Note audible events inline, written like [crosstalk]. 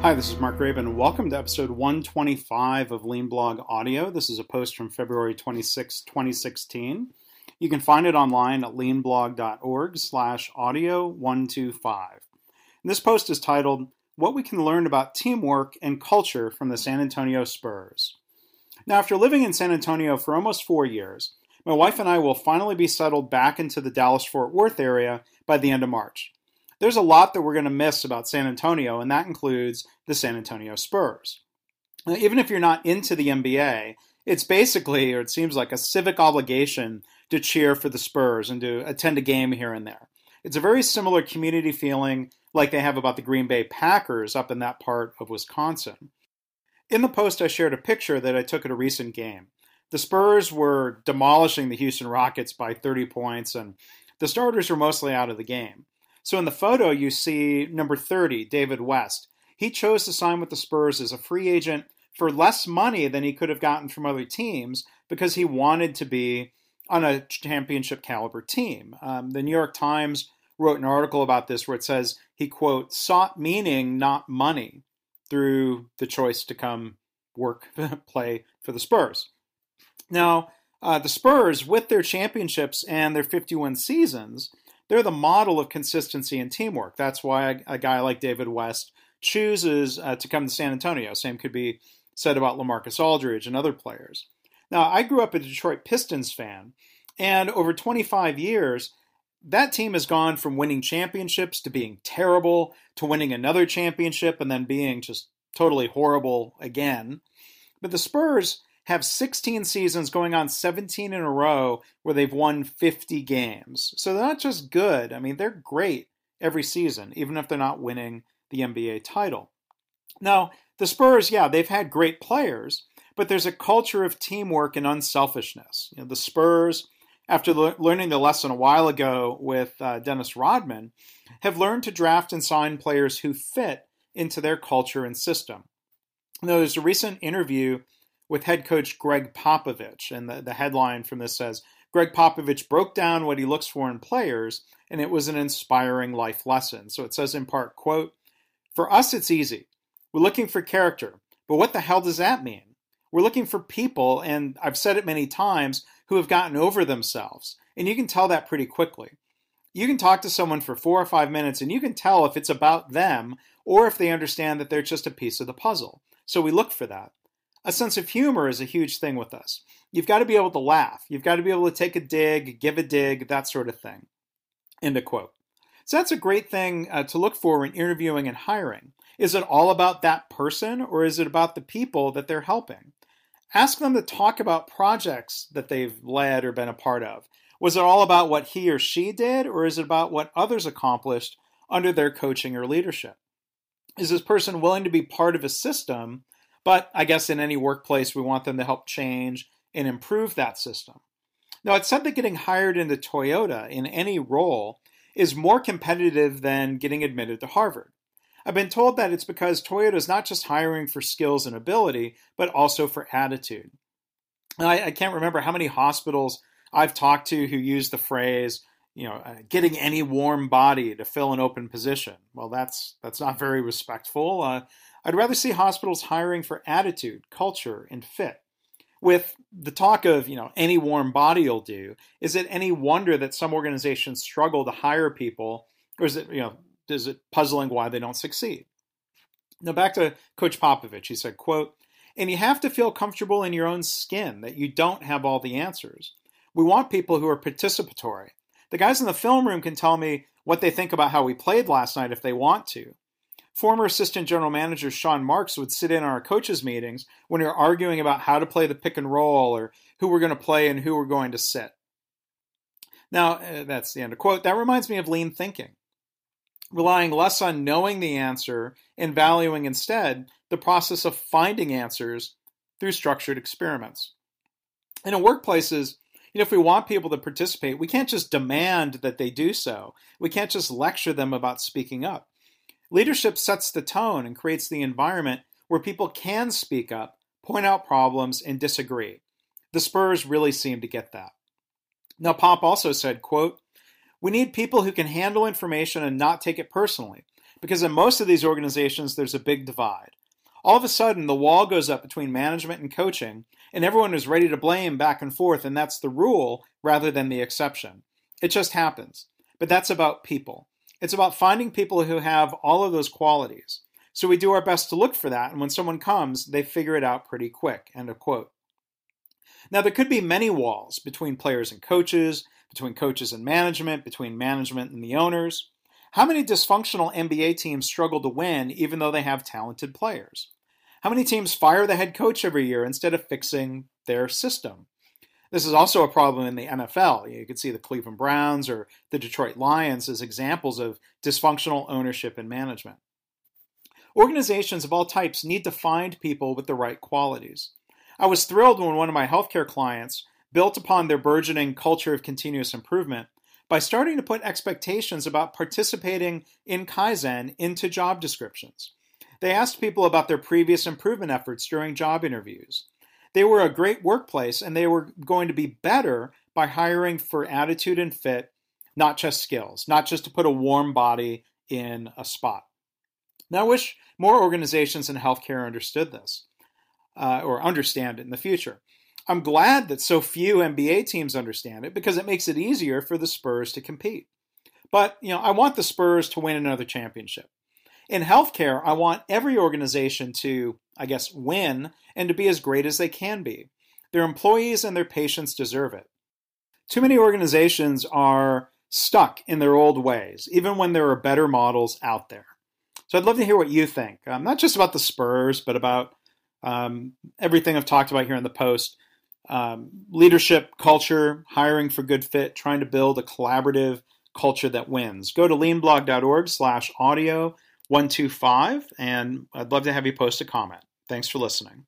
Hi, this is Mark Graban. Welcome to episode 125 of Lean Blog Audio. This is a post from February 26, 2016. You can find it online at leanblog.org slash audio 125. this post is titled, What We Can Learn About Teamwork and Culture from the San Antonio Spurs. Now, after living in San Antonio for almost four years, my wife and I will finally be settled back into the Dallas Fort Worth area by the end of March there's a lot that we're going to miss about San Antonio, and that includes the San Antonio Spurs. Now, even if you're not into the NBA, it's basically, or it seems like, a civic obligation to cheer for the Spurs and to attend a game here and there. It's a very similar community feeling like they have about the Green Bay Packers up in that part of Wisconsin. In the post, I shared a picture that I took at a recent game. The Spurs were demolishing the Houston Rockets by 30 points, and the starters were mostly out of the game. So in the photo, you see number 30, David West. He chose to sign with the Spurs as a free agent for less money than he could have gotten from other teams because he wanted to be on a championship caliber team. Um, the New York Times wrote an article about this where it says he, quote, sought meaning, not money, through the choice to come work, [laughs] play for the Spurs. Now, uh, the Spurs, with their championships and their 51 seasons, they're the model of consistency and teamwork. That's why a, a guy like David West chooses uh, to come to San Antonio. Same could be said about LaMarcus Aldridge and other players. Now, I grew up a Detroit Pistons fan, and over 25 years, that team has gone from winning championships to being terrible to winning another championship and then being just totally horrible again. But the Spurs have 16 seasons going on 17 in a row where they've won 50 games. So they're not just good, I mean, they're great every season, even if they're not winning the NBA title. Now, the Spurs, yeah, they've had great players, but there's a culture of teamwork and unselfishness. You know, the Spurs, after le- learning the lesson a while ago with uh, Dennis Rodman, have learned to draft and sign players who fit into their culture and system. Now, there's a recent interview with head coach Gregg Popovich. And the, the headline from this says Gregg Popovich broke down what he looks for in players, and it was an inspiring life lesson. So it says in part, quote, For us, it's easy. We're looking for character. But what the hell does that mean? We're looking for people, and I've said it many times, who have gotten over themselves. And you can tell that pretty quickly. You can talk to someone for four or five minutes, and you can tell if it's about them or if they understand that they're just a piece of the puzzle. So we look for that a sense of humor is a huge thing with us. You've got to be able to laugh. You've got to be able to take a dig, give a dig, that sort of thing. End of quote. So that's a great thing uh, to look for when interviewing and hiring. Is it all about that person or is it about the people that they're helping? Ask them to talk about projects that they've led or been a part of. Was it all about what he or she did or is it about what others accomplished under their coaching or leadership? Is this person willing to be part of a system but I guess in any workplace, we want them to help change and improve that system. Now, it's said that getting hired into Toyota in any role is more competitive than getting admitted to Harvard. I've been told that it's because Toyota is not just hiring for skills and ability, but also for attitude. I, I, can't remember how many hospitals I've talked to who use the phrase, you know, uh, getting any warm body to fill an open position. Well, that's that's not very respectful. Uh, I'd rather see hospitals hiring for attitude, culture, and fit. With the talk of, you know, any warm body will do, is it any wonder that some organizations struggle to hire people, or is it, you know, is it puzzling why they don't succeed? Now back to Coach Popovich, he said, quote, and you have to feel comfortable in your own skin that you don't have all the answers. We want people who are participatory. The guys in the film room can tell me what they think about how we played last night if they want to. Former assistant general manager Sean Marks would sit in on our coaches' meetings when we were arguing about how to play the pick and roll or who we're going to play and who we're going to sit. Now, uh, that's the end of quote. That reminds me of lean thinking, relying less on knowing the answer and valuing instead the process of finding answers through structured experiments. And in workplaces, you know, if we want people to participate, we can't just demand that they do so. We can't just lecture them about speaking up. Leadership sets the tone and creates the environment where people can speak up, point out problems, and disagree. The Spurs really seem to get that. Now, Pop also said, quote, We need people who can handle information and not take it personally, because in most of these organizations, there's a big divide. All of a sudden, the wall goes up between management and coaching, and everyone is ready to blame back and forth, and that's the rule rather than the exception. It just happens. But that's about people. It's about finding people who have all of those qualities. So we do our best to look for that, and when someone comes, they figure it out pretty quick. End of quote. Now, there could be many walls between players and coaches, between coaches and management, between management and the owners. How many dysfunctional NBA teams struggle to win even though they have talented players? How many teams fire the head coach every year instead of fixing their system? This is also a problem in the NFL. You can see the Cleveland Browns or the Detroit Lions as examples of dysfunctional ownership and management. Organizations of all types need to find people with the right qualities. I was thrilled when one of my healthcare clients built upon their burgeoning culture of continuous improvement by starting to put expectations about participating in Kaizen into job descriptions. They asked people about their previous improvement efforts during job interviews. They were a great workplace and they were going to be better by hiring for attitude and fit, not just skills, not just to put a warm body in a spot. Now, I wish more organizations in healthcare understood this uh, or understand it in the future. I'm glad that so few NBA teams understand it because it makes it easier for the Spurs to compete. But, you know, I want the Spurs to win another championship. In healthcare, I want every organization to, I guess, win and to be as great as they can be. Their employees and their patients deserve it. Too many organizations are stuck in their old ways, even when there are better models out there. So I'd love to hear what you think, um, not just about the Spurs, but about um, everything I've talked about here in the post. Um, leadership, culture, hiring for good fit, trying to build a collaborative culture that wins. Go to leanblog.org slash audio 125, and I'd love to have you post a comment. Thanks for listening.